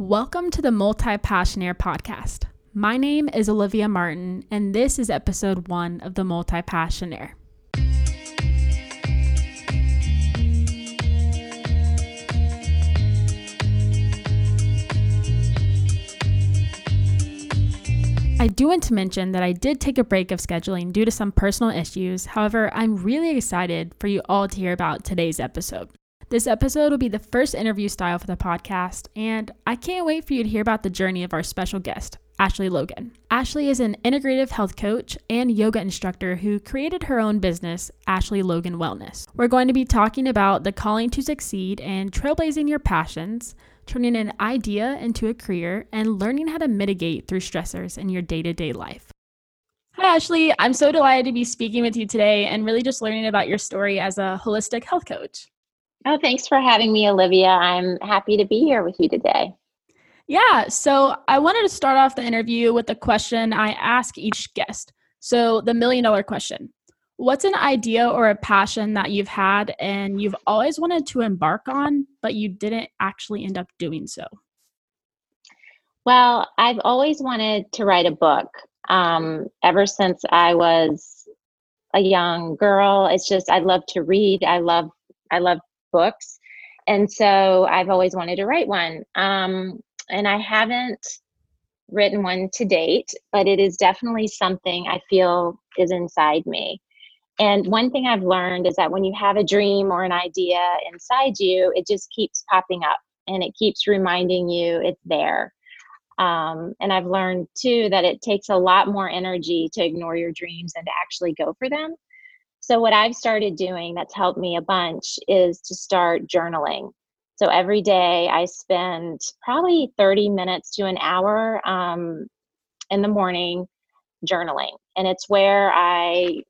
Welcome to the Multi Passionaire podcast. My name is Olivia Martin, and this is episode one of the Multi Passionaire. I do want to mention that I did take a break of scheduling due to some personal issues. However, I'm really excited for you all to hear about today's episode. This episode will be the first interview style for the podcast, and I can't wait for you to hear about the journey of our special guest, Ashley Logan. Ashley is an integrative health coach and yoga instructor who created her own business, Ashley Logan Wellness. We're going to be talking about the calling to succeed and trailblazing your passions, turning an idea into a career, and learning how to mitigate through stressors in your day to day life. Hi, Ashley. I'm so delighted to be speaking with you today and really just learning about your story as a holistic health coach. Oh, thanks for having me, Olivia. I'm happy to be here with you today. Yeah, so I wanted to start off the interview with a question I ask each guest. So, the million dollar question What's an idea or a passion that you've had and you've always wanted to embark on, but you didn't actually end up doing so? Well, I've always wanted to write a book um, ever since I was a young girl. It's just I love to read. I love I love books, and so I've always wanted to write one. Um, and I haven't written one to date, but it is definitely something I feel is inside me. And one thing I've learned is that when you have a dream or an idea inside you, it just keeps popping up and it keeps reminding you it's there. Um, and I've learned too that it takes a lot more energy to ignore your dreams and to actually go for them. So, what I've started doing that's helped me a bunch is to start journaling. So, every day I spend probably 30 minutes to an hour um, in the morning journaling. And it's where I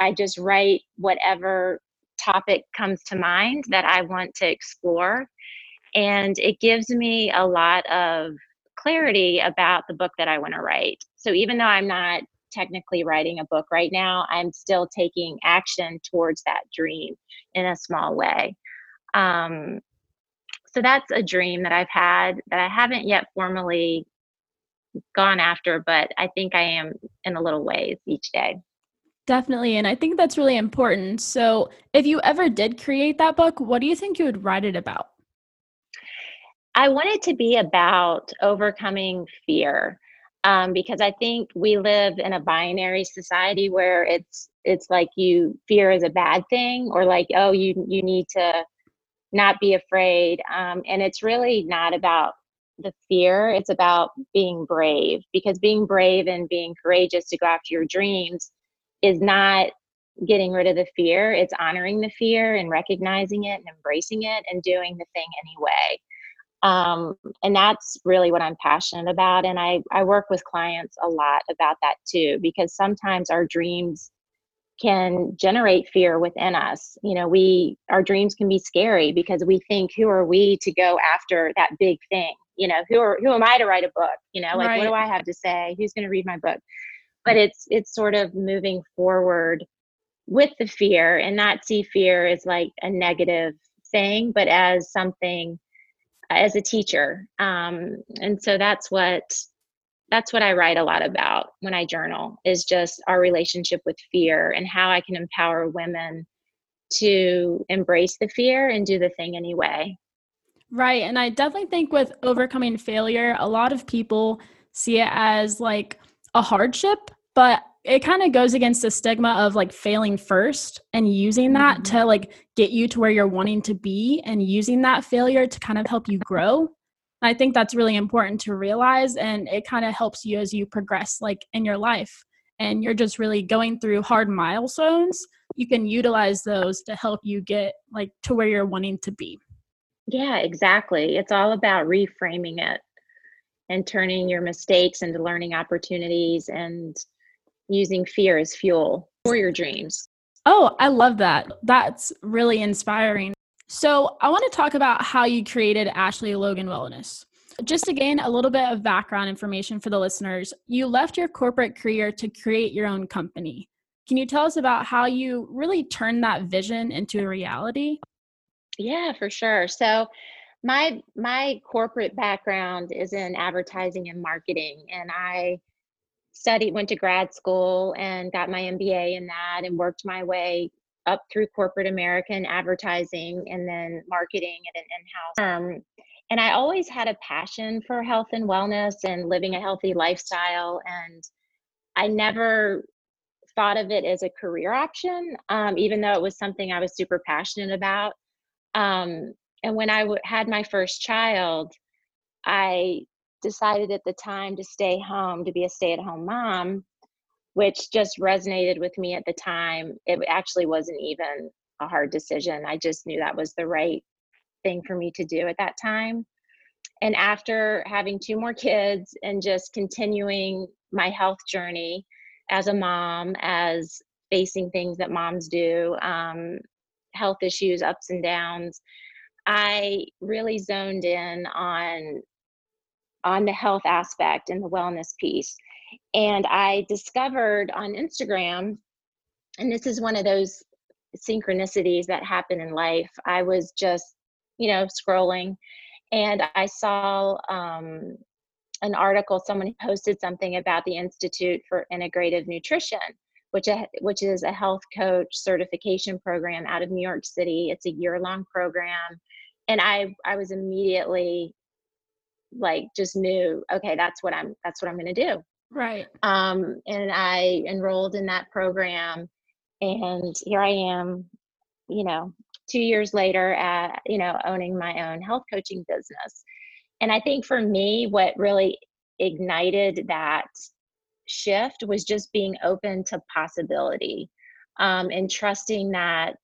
I just write whatever topic comes to mind that I want to explore. And it gives me a lot of clarity about the book that I want to write. So even though I'm not technically writing a book right now, I'm still taking action towards that dream in a small way. Um, so that's a dream that I've had that I haven't yet formally gone after, but I think I am in a little ways each day. Definitely. And I think that's really important. So, if you ever did create that book, what do you think you would write it about? I want it to be about overcoming fear. Um, because I think we live in a binary society where it's it's like you fear is a bad thing or like oh you you need to not be afraid. Um, and it's really not about the fear it's about being brave because being brave and being courageous to go after your dreams is not getting rid of the fear it's honoring the fear and recognizing it and embracing it and doing the thing anyway um, and that's really what i'm passionate about and I, I work with clients a lot about that too because sometimes our dreams can generate fear within us. You know we our dreams can be scary because we think who are we to go after that big thing? You know who are who am i to write a book? You know like right. what do i have to say? Who's going to read my book? But it's it's sort of moving forward with the fear and not see fear as like a negative thing but as something as a teacher. Um, and so that's what that's what i write a lot about when i journal is just our relationship with fear and how i can empower women to embrace the fear and do the thing anyway. Right and i definitely think with overcoming failure a lot of people see it as like a hardship but it kind of goes against the stigma of like failing first and using that mm-hmm. to like get you to where you're wanting to be and using that failure to kind of help you grow. I think that's really important to realize and it kind of helps you as you progress like in your life and you're just really going through hard milestones. You can utilize those to help you get like to where you're wanting to be. Yeah exactly. It's all about reframing it and turning your mistakes into learning opportunities and using fear as fuel for your dreams. Oh, I love that. That's really inspiring. So, I want to talk about how you created Ashley Logan Wellness. Just to gain a little bit of background information for the listeners, you left your corporate career to create your own company. Can you tell us about how you really turned that vision into a reality? Yeah, for sure. So, my my corporate background is in advertising and marketing and I studied went to grad school and got my MBA in that and worked my way up through corporate American advertising and then marketing at an in-house firm. And I always had a passion for health and wellness and living a healthy lifestyle. And I never thought of it as a career option, um, even though it was something I was super passionate about. Um, and when I w- had my first child, I decided at the time to stay home to be a stay at home mom which just resonated with me at the time. It actually wasn't even a hard decision. I just knew that was the right thing for me to do at that time. And after having two more kids and just continuing my health journey as a mom, as facing things that moms do, um, health issues, ups and downs, I really zoned in on on the health aspect and the wellness piece. And I discovered on Instagram, and this is one of those synchronicities that happen in life. I was just, you know, scrolling and I saw um, an article, someone posted something about the Institute for Integrative Nutrition, which, which is a health coach certification program out of New York City. It's a year long program. And I, I was immediately like just knew okay that's what i'm that's what i'm going to do Right. Um, and I enrolled in that program, and here I am, you know, two years later at, you know, owning my own health coaching business. And I think for me, what really ignited that shift was just being open to possibility um, and trusting that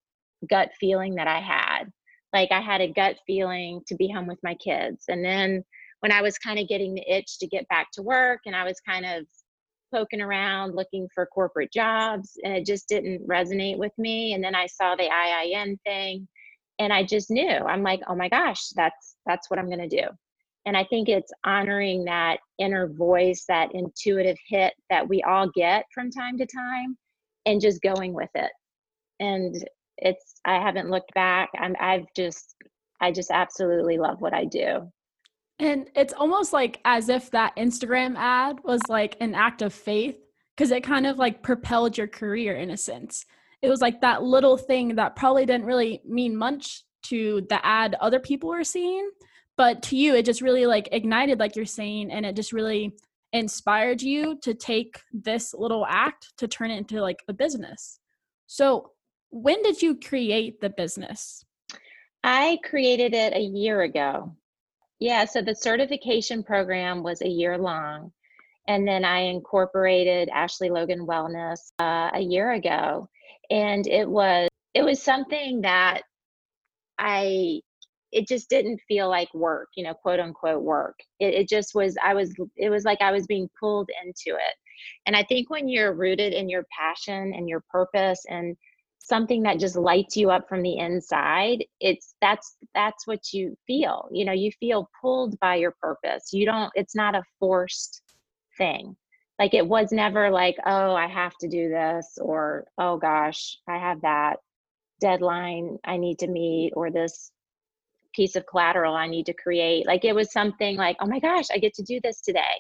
gut feeling that I had. Like I had a gut feeling to be home with my kids. And then when I was kind of getting the itch to get back to work and I was kind of poking around looking for corporate jobs and it just didn't resonate with me and then I saw the IIN thing and I just knew. I'm like oh my gosh that's that's what I'm going to do. And I think it's honoring that inner voice that intuitive hit that we all get from time to time and just going with it. And it's I haven't looked back. I'm I've just I just absolutely love what I do and it's almost like as if that Instagram ad was like an act of faith because it kind of like propelled your career in a sense. It was like that little thing that probably didn't really mean much to the ad other people were seeing, but to you, it just really like ignited, like you're saying, and it just really inspired you to take this little act to turn it into like a business. So, when did you create the business? I created it a year ago. Yeah, so the certification program was a year long. And then I incorporated Ashley Logan Wellness uh, a year ago. And it was it was something that I it just didn't feel like work, you know, quote unquote work. It, it just was I was it was like I was being pulled into it. And I think when you're rooted in your passion and your purpose and something that just lights you up from the inside it's that's that's what you feel you know you feel pulled by your purpose you don't it's not a forced thing. Like it was never like oh i have to do this or oh gosh i have that deadline i need to meet or this piece of collateral i need to create. Like it was something like oh my gosh i get to do this today.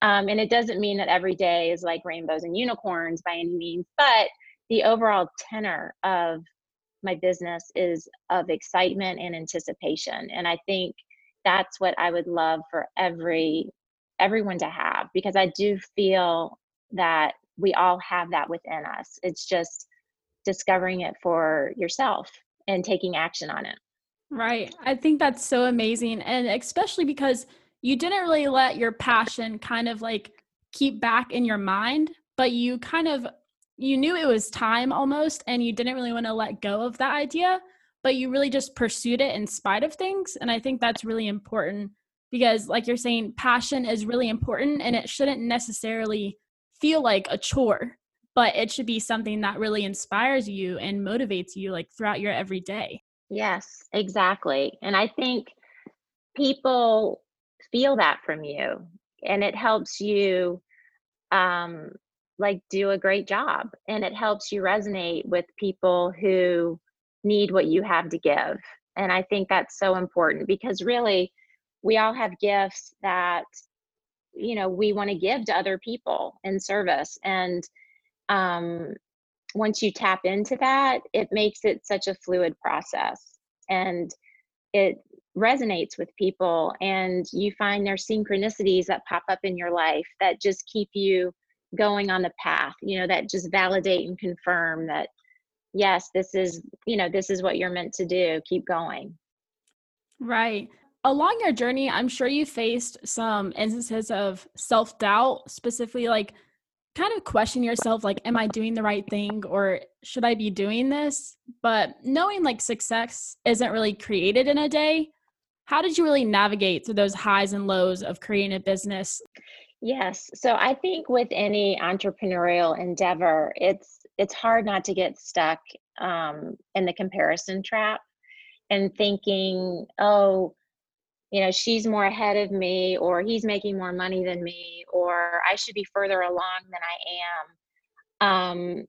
Um, and it doesn't mean that every day is like rainbows and unicorns by any means but the overall tenor of my business is of excitement and anticipation and i think that's what i would love for every everyone to have because i do feel that we all have that within us. It's just discovering it for yourself and taking action on it. Right i think that's so amazing and especially because you didn't really let your passion kind of like keep back in your mind but you kind of you knew it was time almost and you didn't really want to let go of that idea but you really just pursued it in spite of things and i think that's really important because like you're saying passion is really important and it shouldn't necessarily feel like a chore but it should be something that really inspires you and motivates you like throughout your everyday. Yes exactly and i think people feel that from you and it helps you um like do a great job and it helps you resonate with people who need what you have to give And I think that's so important because really, we all have gifts that you know we want to give to other people in service and um, once you tap into that it makes it such a fluid process and it resonates with people and you find there's synchronicities that pop up in your life that just keep you going on the path you know that just validate and confirm that yes this is you know this is what you're meant to do. Keep going. Right. Along your journey i'm sure you faced some instances of self-doubt specifically like kind of question yourself like am i doing the right thing or should i be doing this? But knowing like success isn't really created in a day how did you really navigate through those highs and lows of creating a business yes so i think with any entrepreneurial endeavor it's it's hard not to get stuck um, in the comparison trap and thinking oh you know she's more ahead of me or he's making more money than me or i should be further along than i am. Um,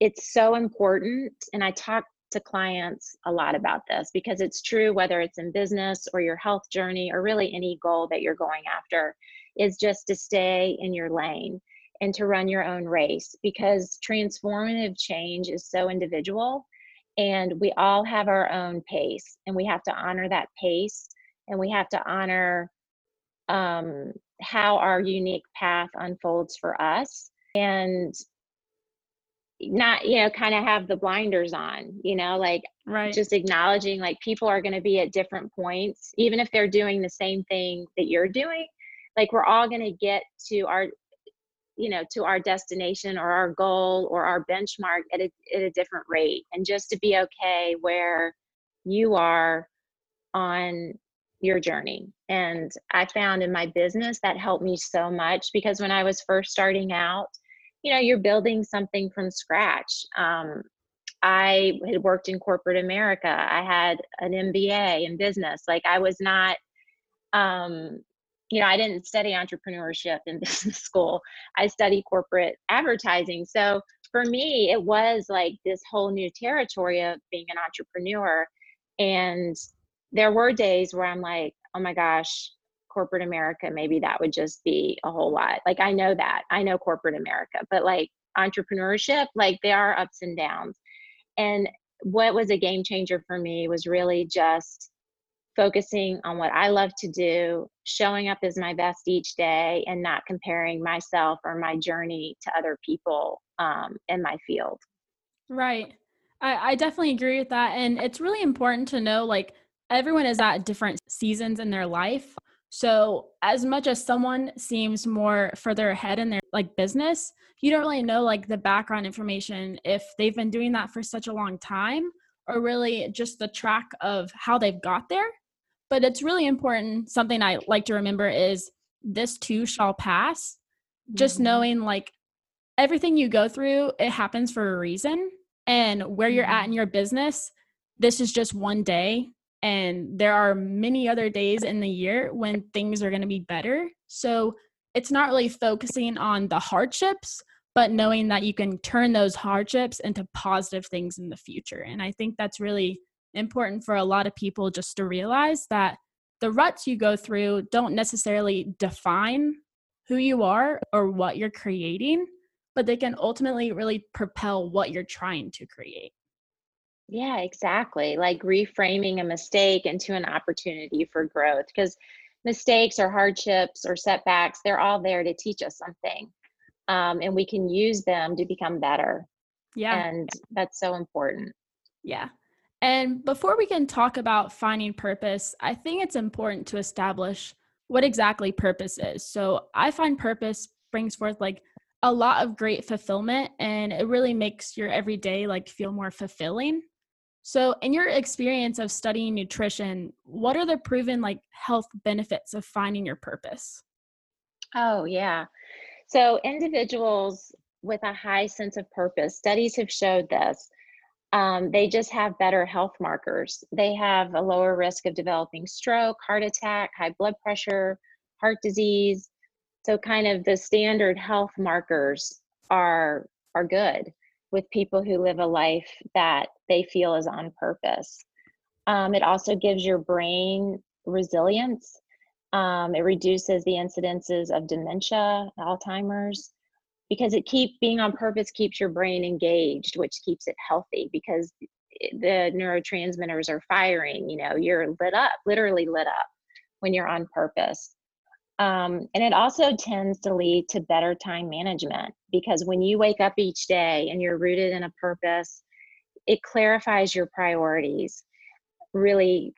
it's so important and i talk to clients a lot about this because it's true whether it's in business or your health journey or really any goal that you're going after is just to stay in your lane and to run your own race because transformative change is so individual and we all have our own pace and we have to honor that pace and we have to honor um, how our unique path unfolds for us and not you know kind of have the blinders on you know like right. just acknowledging like people are going to be at different points even if they're doing the same thing that you're doing like we're all going to get to our you know to our destination or our goal or our benchmark at a, at a different rate and just to be okay where you are on your journey. And I found in my business that helped me so much because when I was first starting out, you know, you're building something from scratch. Um, I had worked in corporate America. I had an MBA in business. Like I was not, um, you know, I didn't study entrepreneurship in business school. I studied corporate advertising. So for me, it was like this whole new territory of being an entrepreneur. And there were days where I'm like, oh my gosh, corporate America, maybe that would just be a whole lot. Like I know that. I know corporate America, but like entrepreneurship, like there are ups and downs. And what was a game changer for me was really just focusing on what I love to do, showing up as my best each day, and not comparing myself or my journey to other people um, in my field. Right. I, I definitely agree with that. And it's really important to know like everyone is at different seasons in their life. So, as much as someone seems more further ahead in their like business, you don't really know like the background information if they've been doing that for such a long time or really just the track of how they've got there. But it's really important. Something I like to remember is this too shall pass. Mm-hmm. Just knowing like everything you go through, it happens for a reason. And where you're at mm-hmm. in your business, this is just one day and there are many other days in the year when things are going to be better. So it's not really focusing on the hardships, but knowing that you can turn those hardships into positive things in the future. And I think that's really important for a lot of people just to realize that the ruts you go through don't necessarily define who you are or what you're creating, but they can ultimately really propel what you're trying to create. Yeah, exactly. Like reframing a mistake into an opportunity for growth because mistakes or hardships or setbacks, they're all there to teach us something. Um, and we can use them to become better. Yeah. And that's so important. Yeah. And before we can talk about finding purpose, I think it's important to establish what exactly purpose is. So I find purpose brings forth like a lot of great fulfillment and it really makes your everyday like feel more fulfilling. So, in your experience of studying nutrition, what are the proven like health benefits of finding your purpose? Oh, yeah. So, individuals with a high sense of purpose, studies have showed this. Um, they just have better health markers. They have a lower risk of developing stroke, heart attack, high blood pressure, heart disease. So, kind of the standard health markers are are good with people who live a life that they feel is on purpose. Um, it also gives your brain resilience. Um, it reduces the incidences of dementia, Alzheimer's, because it keep being on purpose keeps your brain engaged, which keeps it healthy because the neurotransmitters are firing. You know, you're lit up, literally lit up when you're on purpose. Um, and it also tends to lead to better time management because when you wake up each day and you're rooted in a purpose, it clarifies your priorities really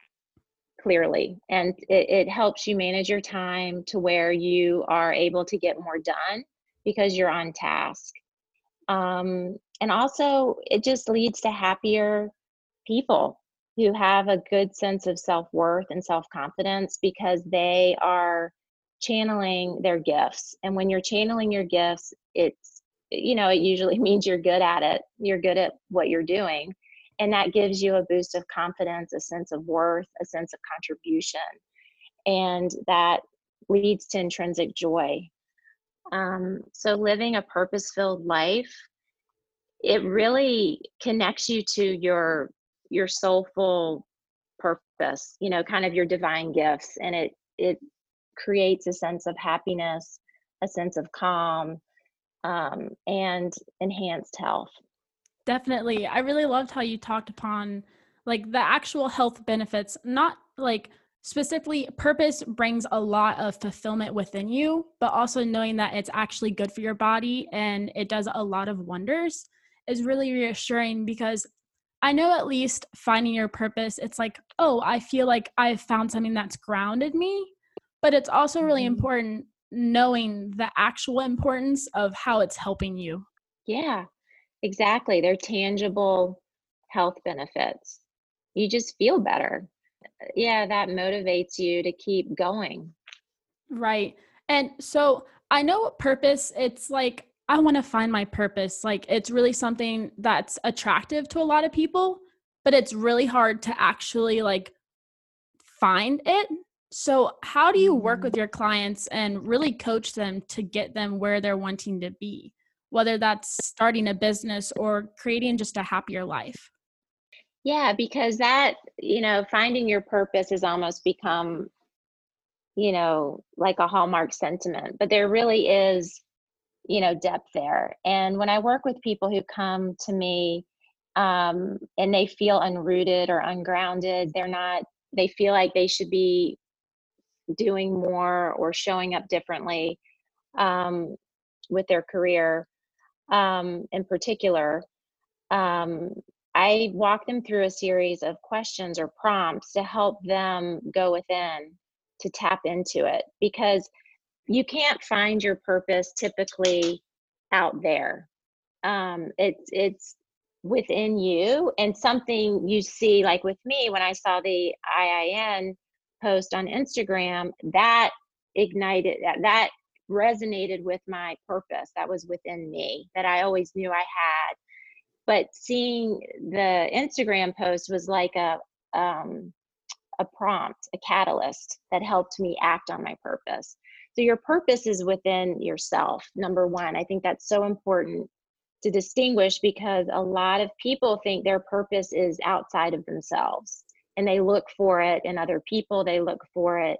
clearly and it, it helps you manage your time to where you are able to get more done because you're on task. Um, and also, it just leads to happier people who have a good sense of self worth and self confidence because they are channeling their gifts. And when you're channeling your gifts, it's, you know, it usually means you're good at it, you're good at what you're doing. And that gives you a boost of confidence, a sense of worth, a sense of contribution. And that leads to intrinsic joy. Um, so, living a purpose filled life, it really connects you to your your soulful purpose you know kind of your divine gifts and it it creates a sense of happiness a sense of calm um, and enhanced health. Definitely i really loved how you talked upon like the actual health benefits not like specifically purpose brings a lot of fulfillment within you but also knowing that it's actually good for your body and it does a lot of wonders is really reassuring because I know at least finding your purpose, it's like, oh, I feel like I've found something that's grounded me. But it's also really mm-hmm. important knowing the actual importance of how it's helping you. Yeah, exactly. They're tangible health benefits. You just feel better. Yeah, that motivates you to keep going. Right. And so I know purpose, it's like I want to find my purpose. Like it's really something that's attractive to a lot of people, but it's really hard to actually like find it. So, how do you work mm-hmm. with your clients and really coach them to get them where they're wanting to be? Whether that's starting a business or creating just a happier life. Yeah, because that, you know, finding your purpose has almost become, you know, like a hallmark sentiment, but there really is you know depth there. And when i work with people who come to me um, and they feel unrooted or ungrounded they're not they feel like they should be doing more or showing up differently um, with their career um, in particular um, i walk them through a series of questions or prompts to help them go within to tap into it because you can't find your purpose typically out there. Um, it's it's within you and something you see like with me when I saw the IIN post on Instagram that ignited that that resonated with my purpose that was within me that I always knew I had but seeing the Instagram post was like a um, a prompt a catalyst that helped me act on my purpose so your purpose is within yourself, number one. I think that's so important to distinguish because a lot of people think their purpose is outside of themselves and they look for it in other people, they look for it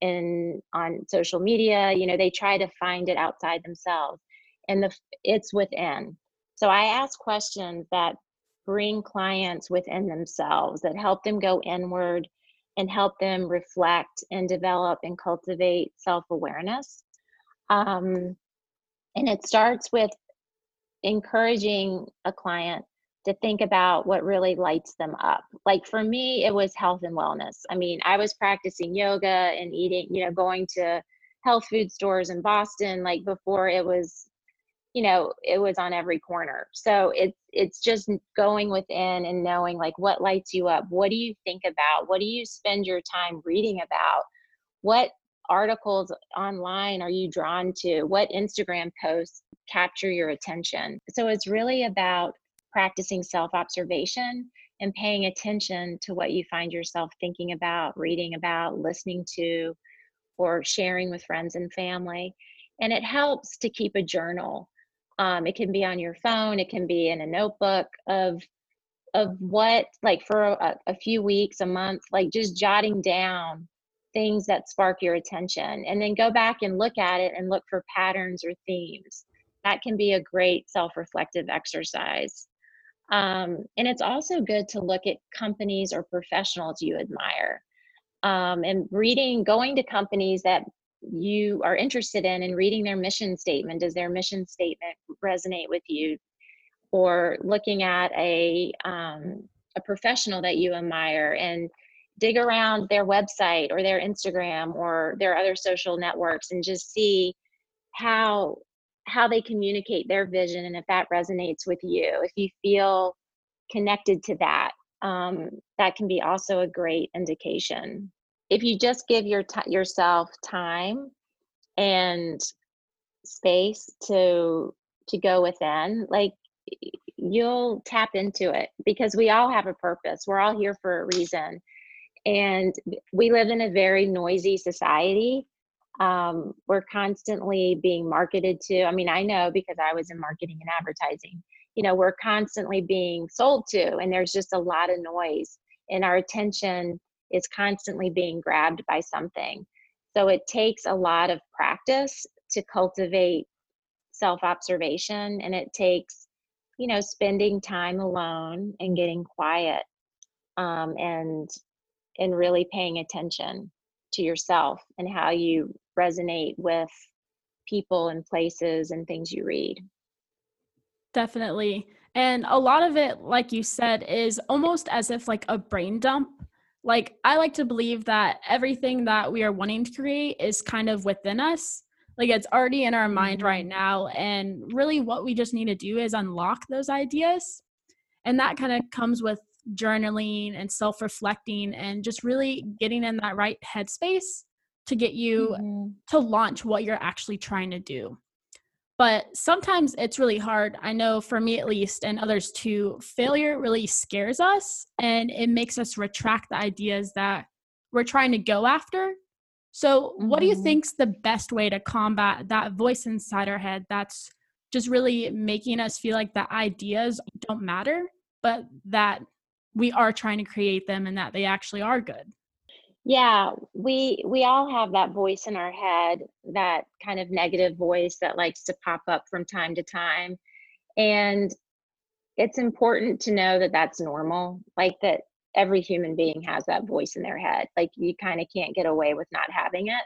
in on social media, you know, they try to find it outside themselves and the it's within. So I ask questions that bring clients within themselves that help them go inward and help them reflect and develop and cultivate self awareness. Um, and it starts with encouraging a client to think about what really lights them up. Like for me, it was health and wellness. I mean, I was practicing yoga and eating, you know, going to health food stores in Boston, like before it was you know it was on every corner. So it's it's just going within and knowing like what lights you up what do you think about what do you spend your time reading about what articles online are you drawn to what instagram posts capture your attention. So it's really about practicing self observation and paying attention to what you find yourself thinking about reading about listening to or sharing with friends and family. And it helps to keep a journal um, it can be on your phone, it can be in a notebook of of what like for a, a few weeks a month like just jotting down things that spark your attention and then go back and look at it and look for patterns or themes. That can be a great self-reflective exercise. Um, and it's also good to look at companies or professionals you admire. Um, and reading going to companies that you are interested in and reading their mission statement does their mission statement resonate with you? Or looking at a um, a professional that you admire and dig around their website or their Instagram or their other social networks and just see how how they communicate their vision and if that resonates with you if you feel connected to that um, that can be also a great indication if you just give your t- yourself time and space to to go within like you'll tap into it because we all have a purpose. We're all here for a reason. And we live in a very noisy society. Um, we're constantly being marketed to. I mean, I know because I was in marketing and advertising, you know, we're constantly being sold to, and there's just a lot of noise, and our attention is constantly being grabbed by something. So it takes a lot of practice to cultivate self observation, and it takes you know spending time alone and getting quiet um, and and really paying attention to yourself and how you resonate with people and places and things you read. Definitely. And a lot of it like you said is almost as if like a brain dump like i like to believe that everything that we are wanting to create is kind of within us like it's already in our mind right mm-hmm. now and really what we just need to do is unlock those ideas and that kind of comes with journaling and self-reflecting and just really getting in that right headspace to get you mm-hmm. to launch what you're actually trying to do but sometimes it's really hard i know for me at least and others too failure really scares us and it makes us retract the ideas that we're trying to go after so, mm-hmm. what do you mm-hmm. think's the best way to combat that voice inside our head that's just really making us feel like the ideas don't matter, but that we are trying to create them and that they actually are good? Yeah, we we all have that voice in our head, that kind of negative voice that likes to pop up from time to time. And it's important to know that that's normal, like that every human being has that voice in their head. Like you kind of can't get away with not having it.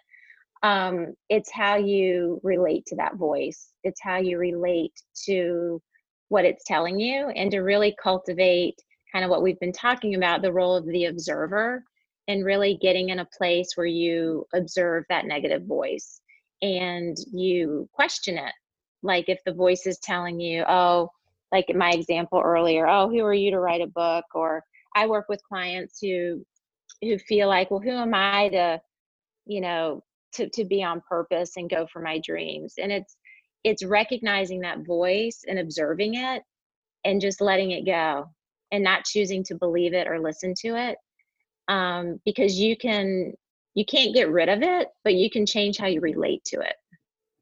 Um, it's how you relate to that voice, it's how you relate to what it's telling you, and to really cultivate kind of what we've been talking about the role of the observer and really getting in a place where you observe that negative voice and you question it. Like if the voice is telling you, oh, like my example earlier, oh, who are you to write a book? Or I work with clients who who feel like, well, who am I to, you know, to to be on purpose and go for my dreams? And it's it's recognizing that voice and observing it and just letting it go and not choosing to believe it or listen to it um, because you can you can't get rid of it but you can change how you relate to it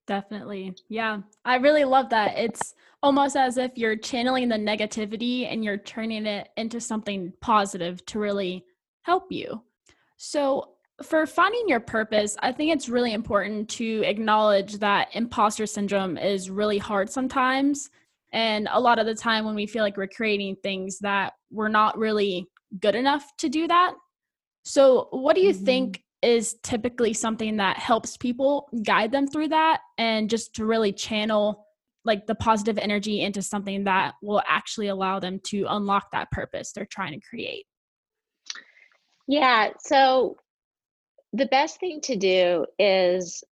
definitely yeah i really love that it's almost as if you're channeling the negativity and you're turning it into something positive to really help you. So, for finding your purpose, I think it's really important to acknowledge that imposter syndrome is really hard sometimes. And a lot of the time, when we feel like we're creating things that we're not really good enough to do that. So, what do you mm-hmm. think is typically something that helps people guide them through that and just to really channel like the positive energy into something that will actually allow them to unlock that purpose they're trying to create yeah so the best thing to do is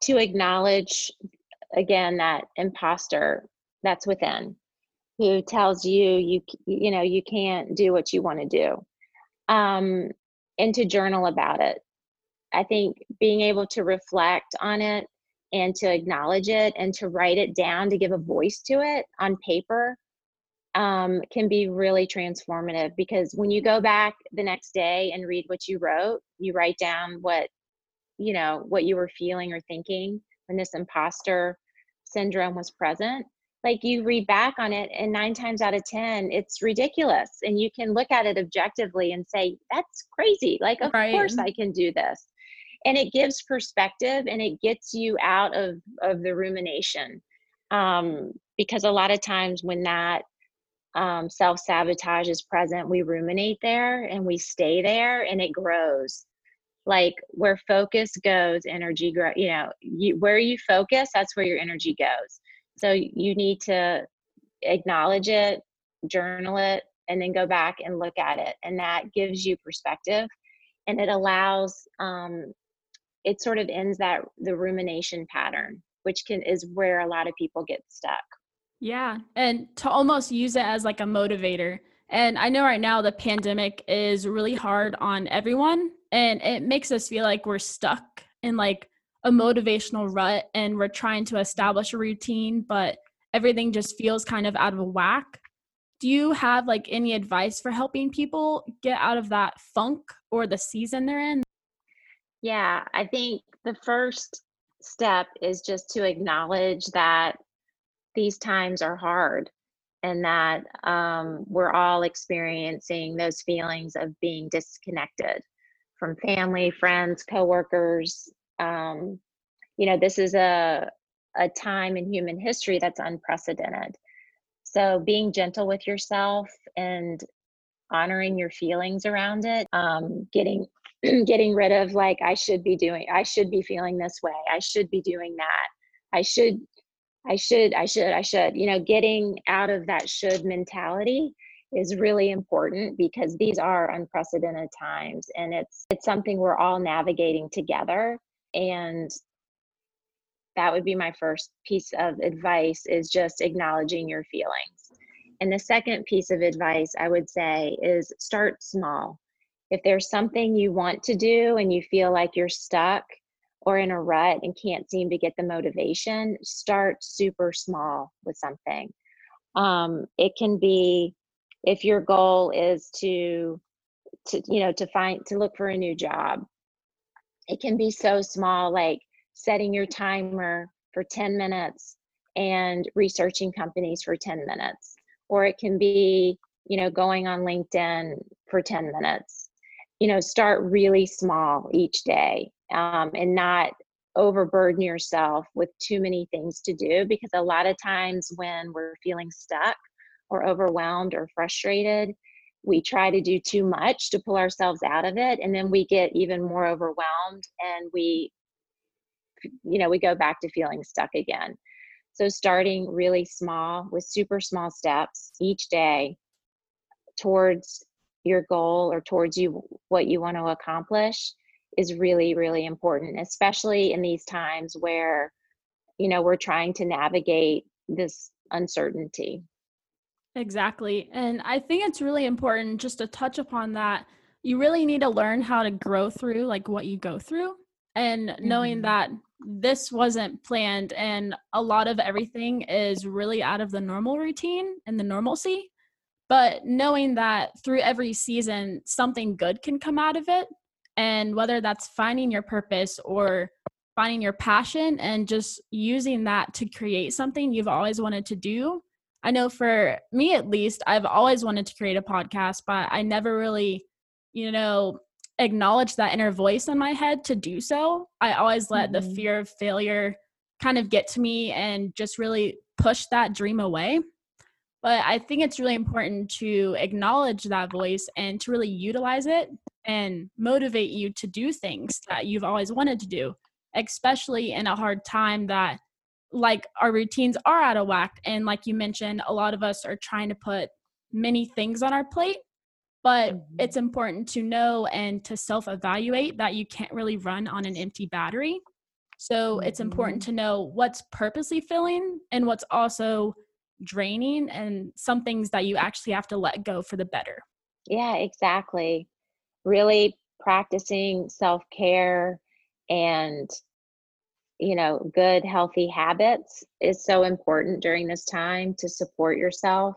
to acknowledge again that imposter that's within who tells you you you know you can't do what you want to do um and to journal about it. I think being able to reflect on it and to acknowledge it and to write it down to give a voice to it on paper um, can be really transformative because when you go back the next day and read what you wrote you write down what you know what you were feeling or thinking when this imposter syndrome was present like you read back on it and nine times out of ten it's ridiculous and you can look at it objectively and say that's crazy like of right. course i can do this. And it gives perspective and it gets you out of of the rumination um, because a lot of times when that um, self sabotage is present we ruminate there and we stay there and it grows. Like where focus goes energy grow you know you, where you focus that's where your energy goes so you need to acknowledge it, journal it, and then go back and look at it. And that gives you perspective and it allows, um, it sort of ends that the rumination pattern, which can is where a lot of people get stuck. Yeah. And to almost use it as like a motivator. And I know right now the pandemic is really hard on everyone and it makes us feel like we're stuck in like a motivational rut and we're trying to establish a routine, but everything just feels kind of out of whack. Do you have like any advice for helping people get out of that funk or the season they're in? Yeah, I think the first step is just to acknowledge that these times are hard and that um, we're all experiencing those feelings of being disconnected from family, friends, coworkers, um, you know this is a a time in human history that's unprecedented. So being gentle with yourself and honoring your feelings around it um, getting getting rid of like i should be doing i should be feeling this way i should be doing that i should i should i should i should you know getting out of that should mentality is really important because these are unprecedented times and it's it's something we're all navigating together and that would be my first piece of advice is just acknowledging your feelings. And the second piece of advice i would say is start small. If there's something you want to do and you feel like you're stuck or in a rut and can't seem to get the motivation start super small with something. Um, it can be if your goal is to to you know to find to look for a new job it can be so small like setting your timer for 10 minutes and researching companies for 10 minutes or it can be you know going on linkedin for 10 minutes. You know start really small each day um, and not overburden yourself with too many things to do because a lot of times when we're feeling stuck or overwhelmed or frustrated we try to do too much to pull ourselves out of it and then we get even more overwhelmed and we you know we go back to feeling stuck again. So starting really small with super small steps each day towards your goal or towards you what you want to accomplish is really really important especially in these times where you know we're trying to navigate this uncertainty Exactly. And I think it's really important just to touch upon that. You really need to learn how to grow through like what you go through and knowing mm-hmm. that this wasn't planned and a lot of everything is really out of the normal routine and the normalcy. But knowing that through every season, something good can come out of it. And whether that's finding your purpose or finding your passion and just using that to create something you've always wanted to do I know for me at least, I've always wanted to create a podcast, but I never really, you know, acknowledged that inner voice in my head to do so. I always let mm-hmm. the fear of failure kind of get to me and just really push that dream away. But I think it's really important to acknowledge that voice and to really utilize it and motivate you to do things that you've always wanted to do, especially in a hard time that like our routines are out of whack and like you mentioned a lot of us are trying to put many things on our plate but mm-hmm. it's important to know and to self evaluate that you can't really run on an empty battery so mm-hmm. it's important mm-hmm. to know what's purposely filling and what's also draining and some things that you actually have to let go for the better yeah exactly really practicing self care and you know, good, healthy habits is so important during this time to support yourself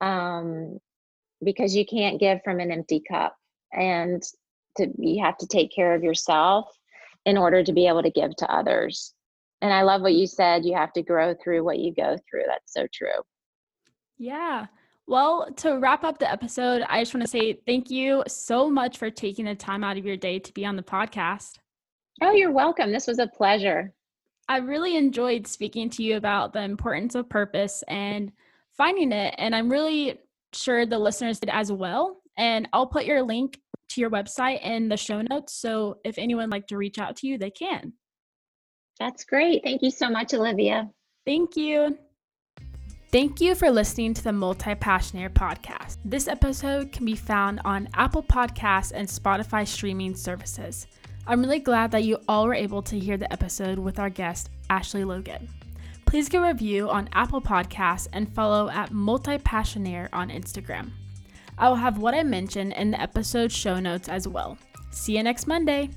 um, because you can't give from an empty cup. And to, you have to take care of yourself in order to be able to give to others. and I love what you said. You have to grow through what you go through. That's so true. Yeah. Well, to wrap up the episode, I just want to say thank you so much for taking the time out of your day to be on the podcast. Oh, you're welcome. This was a pleasure. I really enjoyed speaking to you about the importance of purpose and finding it. And I'm really sure the listeners did as well. And I'll put your link to your website in the show notes. So if anyone like to reach out to you, they can. That's great. Thank you so much, Olivia. Thank you. Thank you for listening to the Multi Passionaire podcast. This episode can be found on Apple Podcasts and Spotify streaming services. I'm really glad that you all were able to hear the episode with our guest, Ashley Logan. Please give a review on Apple Podcasts and follow at Multi Passionaire on Instagram. I will have what I mentioned in the episode show notes as well. See you next Monday.